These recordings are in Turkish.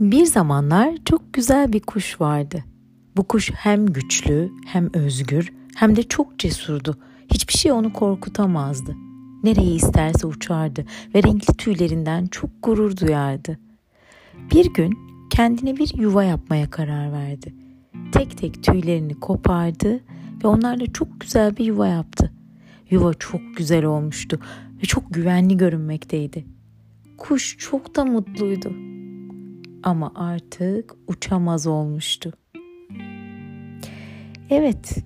Bir zamanlar çok güzel bir kuş vardı. Bu kuş hem güçlü, hem özgür, hem de çok cesurdu. Hiçbir şey onu korkutamazdı. Nereye isterse uçardı ve renkli tüylerinden çok gurur duyardı. Bir gün kendine bir yuva yapmaya karar verdi. Tek tek tüylerini kopardı ve onlarla çok güzel bir yuva yaptı. Yuva çok güzel olmuştu ve çok güvenli görünmekteydi. Kuş çok da mutluydu. Ama artık uçamaz olmuştu. Evet,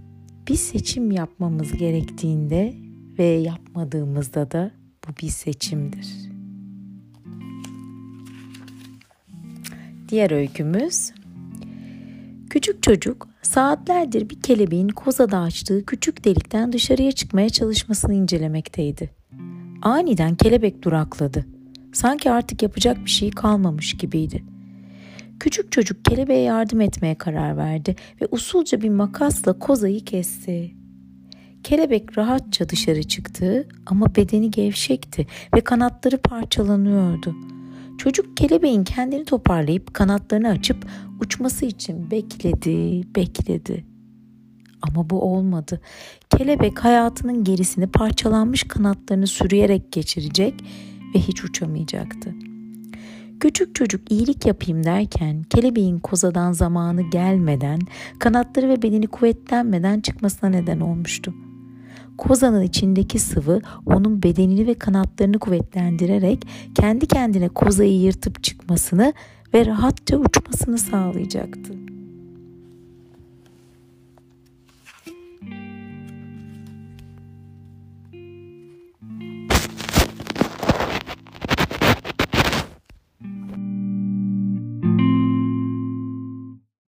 bir seçim yapmamız gerektiğinde ve yapmadığımızda da bu bir seçimdir. Diğer öykümüz Küçük çocuk saatlerdir bir kelebeğin kozada açtığı küçük delikten dışarıya çıkmaya çalışmasını incelemekteydi. Aniden kelebek durakladı. Sanki artık yapacak bir şey kalmamış gibiydi. Küçük çocuk kelebeğe yardım etmeye karar verdi ve usulca bir makasla kozayı kesti. Kelebek rahatça dışarı çıktı ama bedeni gevşekti ve kanatları parçalanıyordu. Çocuk kelebeğin kendini toparlayıp kanatlarını açıp uçması için bekledi, bekledi. Ama bu olmadı. Kelebek hayatının gerisini parçalanmış kanatlarını sürüyerek geçirecek ve hiç uçamayacaktı. Küçük çocuk iyilik yapayım derken kelebeğin kozadan zamanı gelmeden, kanatları ve bedeni kuvvetlenmeden çıkmasına neden olmuştu. Kozanın içindeki sıvı onun bedenini ve kanatlarını kuvvetlendirerek kendi kendine kozayı yırtıp çıkmasını ve rahatça uçmasını sağlayacaktı.